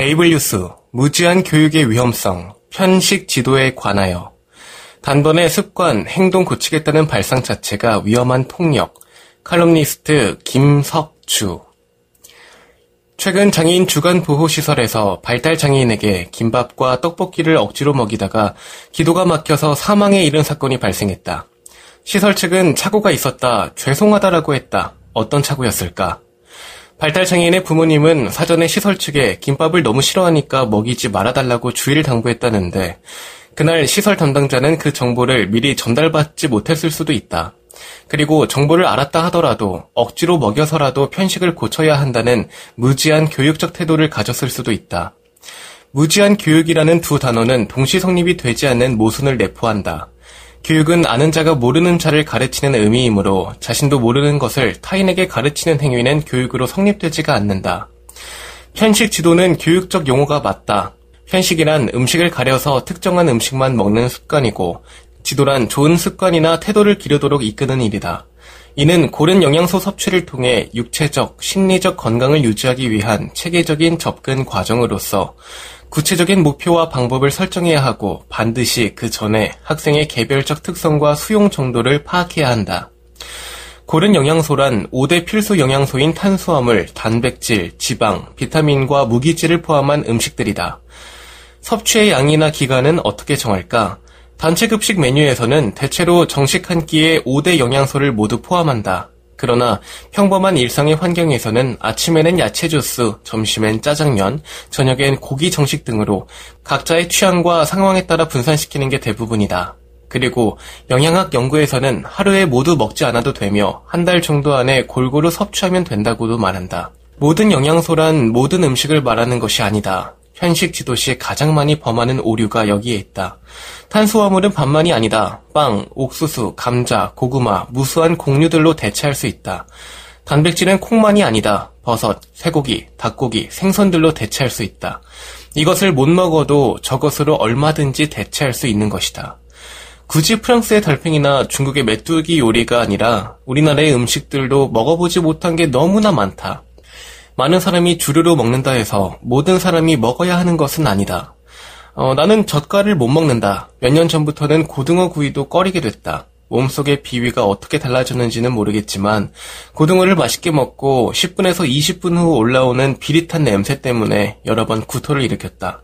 에이블 뉴스 무지한 교육의 위험성 편식 지도에 관하여 단번에 습관 행동 고치겠다는 발상 자체가 위험한 폭력 칼럼니스트 김석주 최근 장애인 주간 보호 시설에서 발달 장애인에게 김밥과 떡볶이를 억지로 먹이다가 기도가 막혀서 사망에 이른 사건이 발생했다. 시설 측은 착오가 있었다, 죄송하다라고 했다. 어떤 착오였을까? 발달장애인의 부모님은 사전에 시설 측에 김밥을 너무 싫어하니까 먹이지 말아달라고 주의를 당부했다는데 그날 시설 담당자는 그 정보를 미리 전달받지 못했을 수도 있다. 그리고 정보를 알았다 하더라도 억지로 먹여서라도 편식을 고쳐야 한다는 무지한 교육적 태도를 가졌을 수도 있다. 무지한 교육이라는 두 단어는 동시 성립이 되지 않는 모순을 내포한다. 교육은 아는 자가 모르는 자를 가르치는 의미이므로 자신도 모르는 것을 타인에게 가르치는 행위는 교육으로 성립되지가 않는다. 편식 지도는 교육적 용어가 맞다. 편식이란 음식을 가려서 특정한 음식만 먹는 습관이고 지도란 좋은 습관이나 태도를 기르도록 이끄는 일이다. 이는 고른 영양소 섭취를 통해 육체적, 심리적 건강을 유지하기 위한 체계적인 접근 과정으로서 구체적인 목표와 방법을 설정해야 하고 반드시 그 전에 학생의 개별적 특성과 수용 정도를 파악해야 한다. 고른 영양소란 5대 필수 영양소인 탄수화물, 단백질, 지방, 비타민과 무기질을 포함한 음식들이다. 섭취의 양이나 기간은 어떻게 정할까? 단체 급식 메뉴에서는 대체로 정식 한 끼에 5대 영양소를 모두 포함한다. 그러나 평범한 일상의 환경에서는 아침에는 야채 주스, 점심엔 짜장면, 저녁엔 고기 정식 등으로 각자의 취향과 상황에 따라 분산시키는 게 대부분이다. 그리고 영양학 연구에서는 하루에 모두 먹지 않아도 되며 한 달 정도 안에 골고루 섭취하면 된다고도 말한다. 모든 영양소란 모든 음식을 말하는 것이 아니다. 편식 지도 시 가장 많이 범하는 오류가 여기에 있다. 탄수화물은 반만이 아니다. 빵, 옥수수, 감자, 고구마, 무수한 곡류들로 대체할 수 있다. 단백질은 콩만이 아니다. 버섯, 쇠고기, 닭고기, 생선들로 대체할 수 있다. 이것을 못 먹어도 저것으로 얼마든지 대체할 수 있는 것이다. 굳이 프랑스의 달팽이나 중국의 메뚜기 요리가 아니라 우리나라의 음식들도 먹어보지 못한 게 너무나 많다. 많은 사람이 주류로 먹는다 해서 모든 사람이 먹어야 하는 것은 아니다. 어, 나는 젓갈을 못 먹는다. 몇 년 전부터는 고등어 구이도 꺼리게 됐다. 몸속의 비위가 어떻게 달라졌는지는 모르겠지만 고등어를 맛있게 먹고 10분에서 20분 후 올라오는 비릿한 냄새 때문에 여러 번 구토를 일으켰다.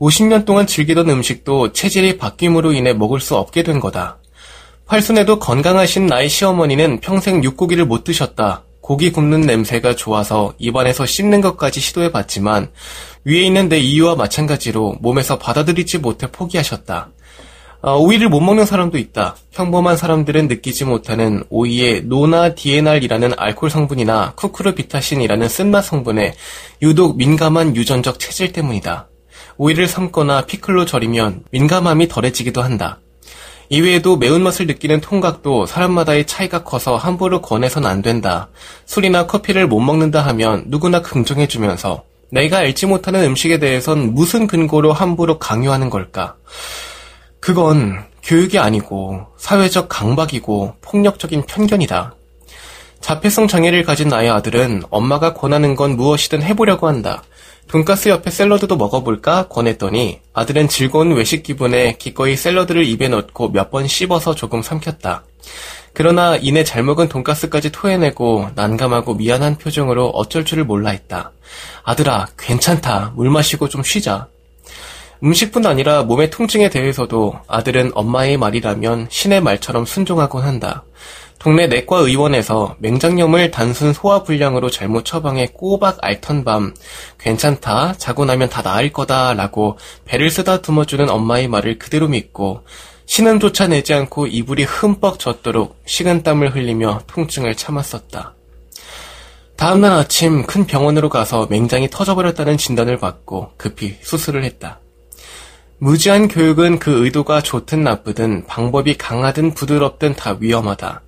50년 동안 즐기던 음식도 체질이 바뀜으로 인해 먹을 수 없게 된 거다. 팔순에도 건강하신 나의 시어머니는 평생 육고기를 못 드셨다. 고기 굽는 냄새가 좋아서 입안에서 씹는 것까지 시도해봤지만 위에 있는 내 이유와 마찬가지로 몸에서 받아들이지 못해 포기하셨다. 어, 오이를 못 먹는 사람도 있다. 평범한 사람들은 느끼지 못하는 오이의 노나 디에날이라는 알코올 성분이나 쿠크르비타신이라는 쓴맛 성분에 유독 민감한 유전적 체질 때문이다. 오이를 삶거나 피클로 절이면 민감함이 덜해지기도 한다. 이외에도 매운맛을 느끼는 통각도 사람마다의 차이가 커서 함부로 권해선 안 된다. 술이나 커피를 못 먹는다 하면 누구나 긍정해주면서 내가 알지 못하는 음식에 대해선 무슨 근거로 함부로 강요하는 걸까? 그건 교육이 아니고 사회적 강박이고 폭력적인 편견이다. 자폐성 장애를 가진 나의 아들은 엄마가 권하는 건 무엇이든 해보려고 한다. 돈가스 옆에 샐러드도 먹어볼까 권했더니 아들은 즐거운 외식 기분에 기꺼이 샐러드를 입에 넣고 몇 번 씹어서 조금 삼켰다. 그러나 이내 잘 먹은 돈가스까지 토해내고 난감하고 미안한 표정으로 어쩔 줄을 몰라 했다. 아들아, 괜찮다. 물 마시고 좀 쉬자. 음식뿐 아니라 몸의 통증에 대해서도 아들은 엄마의 말이라면 신의 말처럼 순종하곤 한다. 동네 내과 의원에서 맹장염을 단순 소화불량으로 잘못 처방해 꼬박 앓던 밤 괜찮다 자고 나면 다 나을 거다 라고 배를 쓰다듬어주는 엄마의 말을 그대로 믿고 신음조차 내지 않고 이불이 흠뻑 젖도록 식은땀을 흘리며 통증을 참았었다. 다음날 아침 큰 병원으로 가서 맹장이 터져버렸다는 진단을 받고 급히 수술을 했다. 무지한 교육은 그 의도가 좋든 나쁘든 방법이 강하든 부드럽든 다 위험하다.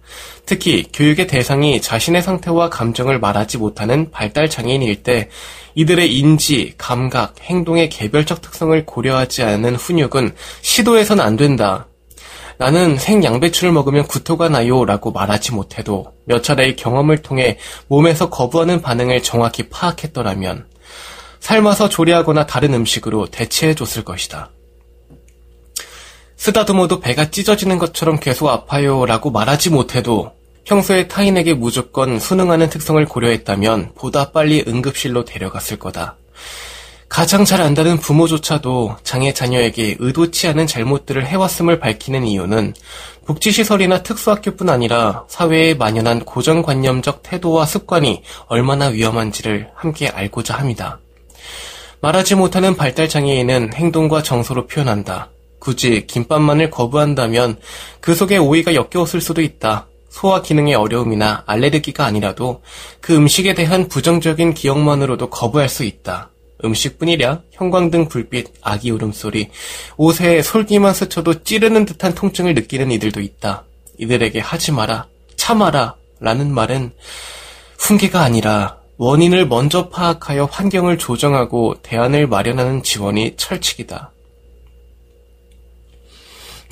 특히 교육의 대상이 자신의 상태와 감정을 말하지 못하는 발달 장애인일 때 이들의 인지, 감각, 행동의 개별적 특성을 고려하지 않는 훈육은 시도해선 안 된다. 나는 생양배추를 먹으면 구토가 나요 라고 말하지 못해도 몇 차례의 경험을 통해 몸에서 거부하는 반응을 정확히 파악했더라면 삶아서 조리하거나 다른 음식으로 대체해 줬을 것이다. 쓰다듬어도 배가 찢어지는 것처럼 계속 아파요 라고 말하지 못해도 평소에 타인에게 무조건 순응하는 특성을 고려했다면 보다 빨리 응급실로 데려갔을 거다. 가장 잘 안다는 부모조차도 장애 자녀에게 의도치 않은 잘못들을 해왔음을 밝히는 이유는 복지시설이나 특수학교뿐 아니라 사회에 만연한 고정관념적 태도와 습관이 얼마나 위험한지를 함께 알고자 합니다. 말하지 못하는 발달장애인은 행동과 정서로 표현한다. 굳이 김밥만을 거부한다면 그 속에 오이가 엮여있을 수도 있다. 소화 기능의 어려움이나 알레르기가 아니라도 그 음식에 대한 부정적인 기억만으로도 거부할 수 있다. 음식뿐이랴 형광등 불빛, 아기 울음소리, 옷에 솔기만 스쳐도 찌르는 듯한 통증을 느끼는 이들도 있다. 이들에게 하지 마라, 참아라 라는 말은 훈계가 아니라 원인을 먼저 파악하여 환경을 조정하고 대안을 마련하는 지원이 철칙이다.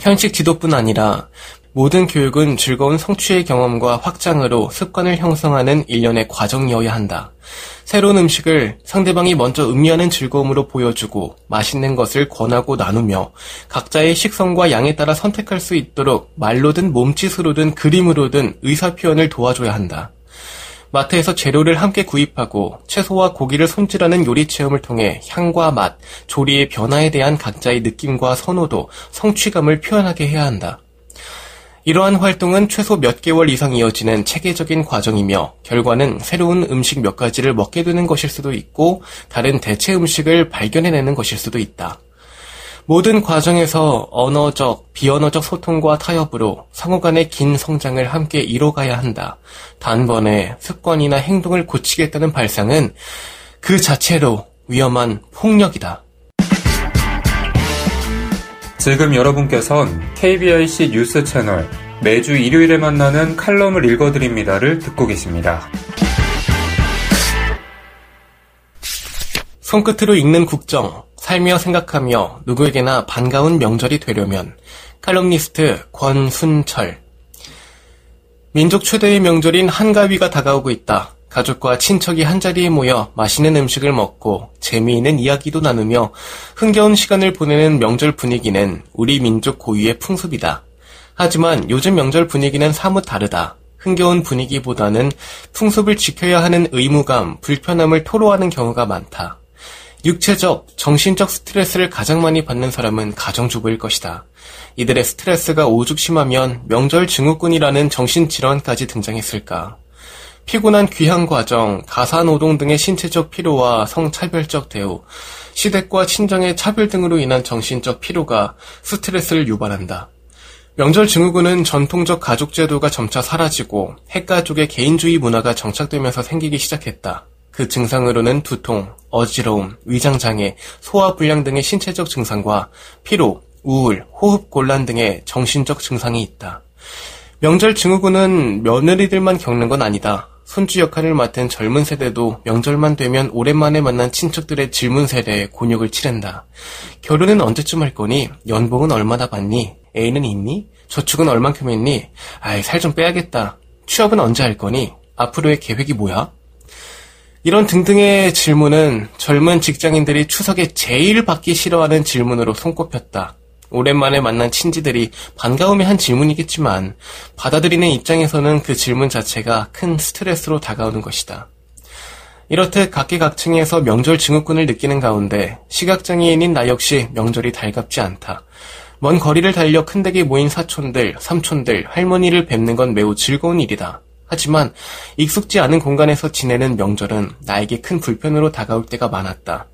현식 지도뿐 아니라 모든 교육은 즐거운 성취의 경험과 확장으로 습관을 형성하는 일련의 과정이어야 한다. 새로운 음식을 상대방이 먼저 음미하는 즐거움으로 보여주고 맛있는 것을 권하고 나누며 각자의 식성과 양에 따라 선택할 수 있도록 말로든 몸짓으로든 그림으로든 의사표현을 도와줘야 한다. 마트에서 재료를 함께 구입하고 채소와 고기를 손질하는 요리 체험을 통해 향과 맛, 조리의 변화에 대한 각자의 느낌과 선호도, 성취감을 표현하게 해야 한다. 이러한 활동은 최소 몇 개월 이상 이어지는 체계적인 과정이며 결과는 새로운 음식 몇 가지를 먹게 되는 것일 수도 있고 다른 대체 음식을 발견해내는 것일 수도 있다. 모든 과정에서 언어적, 비언어적 소통과 타협으로 상호 간의 긴 성장을 함께 이뤄가야 한다. 단번에 습관이나 행동을 고치겠다는 발상은 그 자체로 위험한 폭력이다. 지금 여러분께선 KBIC 뉴스 채널 매주 일요일에 만나는 칼럼을 읽어드립니다를 듣고 계십니다. 손끝으로 읽는 국정, 살며 생각하며 누구에게나 반가운 명절이 되려면 칼럼니스트 권순철 민족 최대의 명절인 한가위가 다가오고 있다. 가족과 친척이 한자리에 모여 맛있는 음식을 먹고 재미있는 이야기도 나누며 흥겨운 시간을 보내는 명절 분위기는 우리 민족 고유의 풍습이다. 하지만 요즘 명절 분위기는 사뭇 다르다. 흥겨운 분위기보다는 풍습을 지켜야 하는 의무감, 불편함을 토로하는 경우가 많다. 육체적, 정신적 스트레스를 가장 많이 받는 사람은 가정주부일 것이다. 이들의 스트레스가 오죽 심하면 명절 증후군이라는 정신질환까지 등장했을까. 피곤한 귀향 과정, 가사노동 등의 신체적 피로와 성차별적 대우, 시댁과 친정의 차별 등으로 인한 정신적 피로가 스트레스를 유발한다. 명절 증후군은 전통적 가족 제도가 점차 사라지고 핵가족의 개인주의 문화가 정착되면서 생기기 시작했다. 그 증상으로는 두통, 어지러움, 위장장애, 소화불량 등의 신체적 증상과 피로, 우울, 호흡곤란 등의 정신적 증상이 있다. 명절 증후군은 며느리들만 겪는 건 아니다. 손주 역할을 맡은 젊은 세대도 명절만 되면 오랜만에 만난 친척들의 질문 세대에 곤욕을 치른다. 결혼은 언제쯤 할 거니? 연봉은 얼마나 받니? 애인은 있니? 저축은 얼만큼 했니? 아이, 살 좀 빼야겠다. 취업은 언제 할 거니? 앞으로의 계획이 뭐야? 이런 등등의 질문은 젊은 직장인들이 추석에 제일 받기 싫어하는 질문으로 손꼽혔다. 오랜만에 만난 친지들이 반가움에 한 질문이겠지만 받아들이는 입장에서는 그 질문 자체가 큰 스트레스로 다가오는 것이다. 이렇듯 각계각층에서 명절 증후군을 느끼는 가운데 시각장애인인 나 역시 명절이 달갑지 않다. 먼 거리를 달려 큰 댁에 모인 사촌들, 삼촌들, 할머니를 뵙는 건 매우 즐거운 일이다. 하지만 익숙지 않은 공간에서 지내는 명절은 나에게 큰 불편으로 다가올 때가 많았다.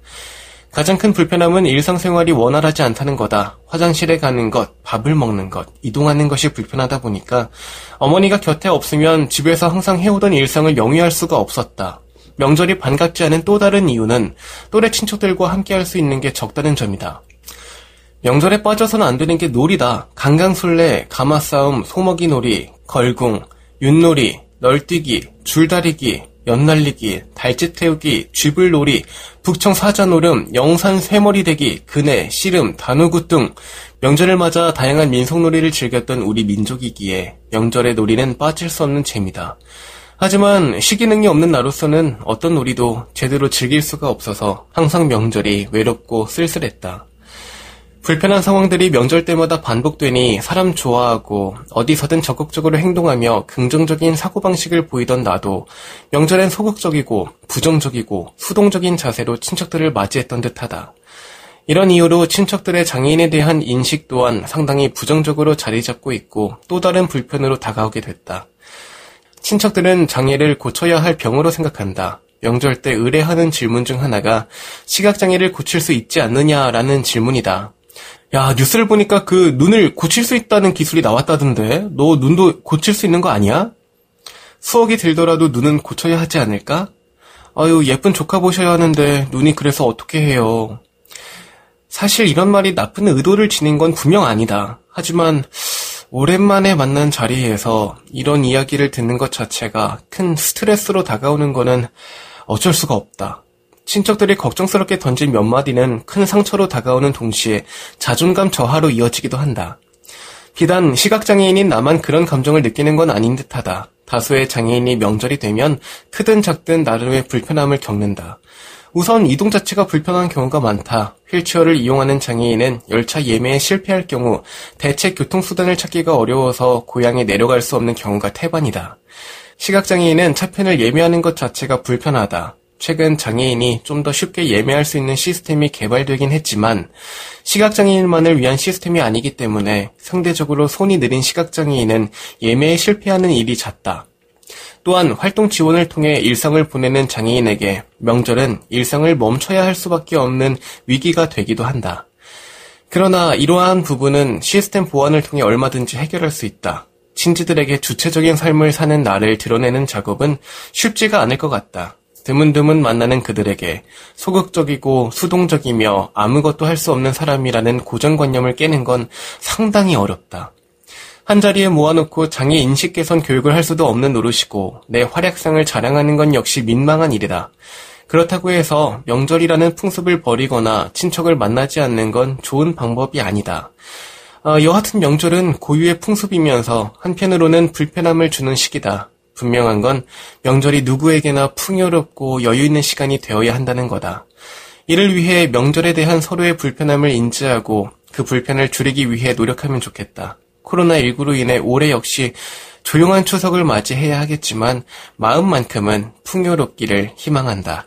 가장 큰 불편함은 일상생활이 원활하지 않다는 거다. 화장실에 가는 것, 밥을 먹는 것, 이동하는 것이 불편하다 보니까 어머니가 곁에 없으면 집에서 항상 해오던 일상을 영위할 수가 없었다. 명절이 반갑지 않은 또 다른 이유는 또래 친척들과 함께 할 수 있는 게 적다는 점이다. 명절에 빠져서는 안 되는 게 놀이다. 강강술래, 가마싸움, 소먹이 놀이, 걸궁, 윷놀이, 널뛰기, 줄다리기, 연날리기, 달짓 태우기, 쥐불놀이, 북청 사자노름, 영산 쇠머리 대기, 그네, 씨름, 단우굿 등 명절을 맞아 다양한 민속놀이를 즐겼던 우리 민족이기에 명절의 놀이는 빠질 수 없는 재미다. 하지만 시기능이 없는 나로서는 어떤 놀이도 제대로 즐길 수가 없어서 항상 명절이 외롭고 쓸쓸했다. 불편한 상황들이 명절 때마다 반복되니 사람 좋아하고 어디서든 적극적으로 행동하며 긍정적인 사고방식을 보이던 나도 명절엔 소극적이고 부정적이고 수동적인 자세로 친척들을 맞이했던 듯하다. 이런 이유로 친척들의 장애인에 대한 인식 또한 상당히 부정적으로 자리 잡고 있고 또 다른 불편으로 다가오게 됐다. 친척들은 장애를 고쳐야 할 병으로 생각한다. 명절 때 의뢰하는 질문 중 하나가 시각장애를 고칠 수 있지 않느냐라는 질문이다. 야, 뉴스를 보니까 그 눈을 고칠 수 있다는 기술이 나왔다던데, 너 눈도 고칠 수 있는 거 아니야? 수억이 들더라도 눈은 고쳐야 하지 않을까? 아유, 예쁜 조카 보셔야 하는데, 눈이 그래서 어떻게 해요? 사실 이런 말이 나쁜 의도를 지닌 건 분명 아니다. 하지만, 오랜만에 만난 자리에서 이런 이야기를 듣는 것 자체가 큰 스트레스로 다가오는 거는 어쩔 수가 없다. 친척들이 걱정스럽게 던진 몇 마디는 큰 상처로 다가오는 동시에 자존감 저하로 이어지기도 한다. 비단 시각장애인인 나만 그런 감정을 느끼는 건 아닌 듯하다. 다수의 장애인이 명절이 되면 크든 작든 나름의 불편함을 겪는다. 우선 이동 자체가 불편한 경우가 많다. 휠체어를 이용하는 장애인은 열차 예매에 실패할 경우 대체 교통수단을 찾기가 어려워서 고향에 내려갈 수 없는 경우가 태반이다. 시각장애인은 차편을 예매하는 것 자체가 불편하다. 최근 장애인이 좀 더 쉽게 예매할 수 있는 시스템이 개발되긴 했지만 시각장애인만을 위한 시스템이 아니기 때문에 상대적으로 손이 느린 시각장애인은 예매에 실패하는 일이 잦다. 또한 활동 지원을 통해 일상을 보내는 장애인에게 명절은 일상을 멈춰야 할 수밖에 없는 위기가 되기도 한다. 그러나 이러한 부분은 시스템 보완을 통해 얼마든지 해결할 수 있다. 친지들에게 주체적인 삶을 사는 나를 드러내는 작업은 쉽지가 않을 것 같다. 드문드문 만나는 그들에게 소극적이고 수동적이며 아무것도 할 수 없는 사람이라는 고정관념을 깨는 건 상당히 어렵다. 한자리에 모아놓고 장애 인식 개선 교육을 할 수도 없는 노릇이고 내 활약상을 자랑하는 건 역시 민망한 일이다. 그렇다고 해서 명절이라는 풍습을 버리거나 친척을 만나지 않는 건 좋은 방법이 아니다. 어, 여하튼 명절은 고유의 풍습이면서 한편으로는 불편함을 주는 시기다. 분명한 건 명절이 누구에게나 풍요롭고 여유 있는 시간이 되어야 한다는 거다. 이를 위해 명절에 대한 서로의 불편함을 인지하고 그 불편을 줄이기 위해 노력하면 좋겠다. 코로나19로 인해 올해 역시 조용한 추석을 맞이해야 하겠지만 마음만큼은 풍요롭기를 희망한다.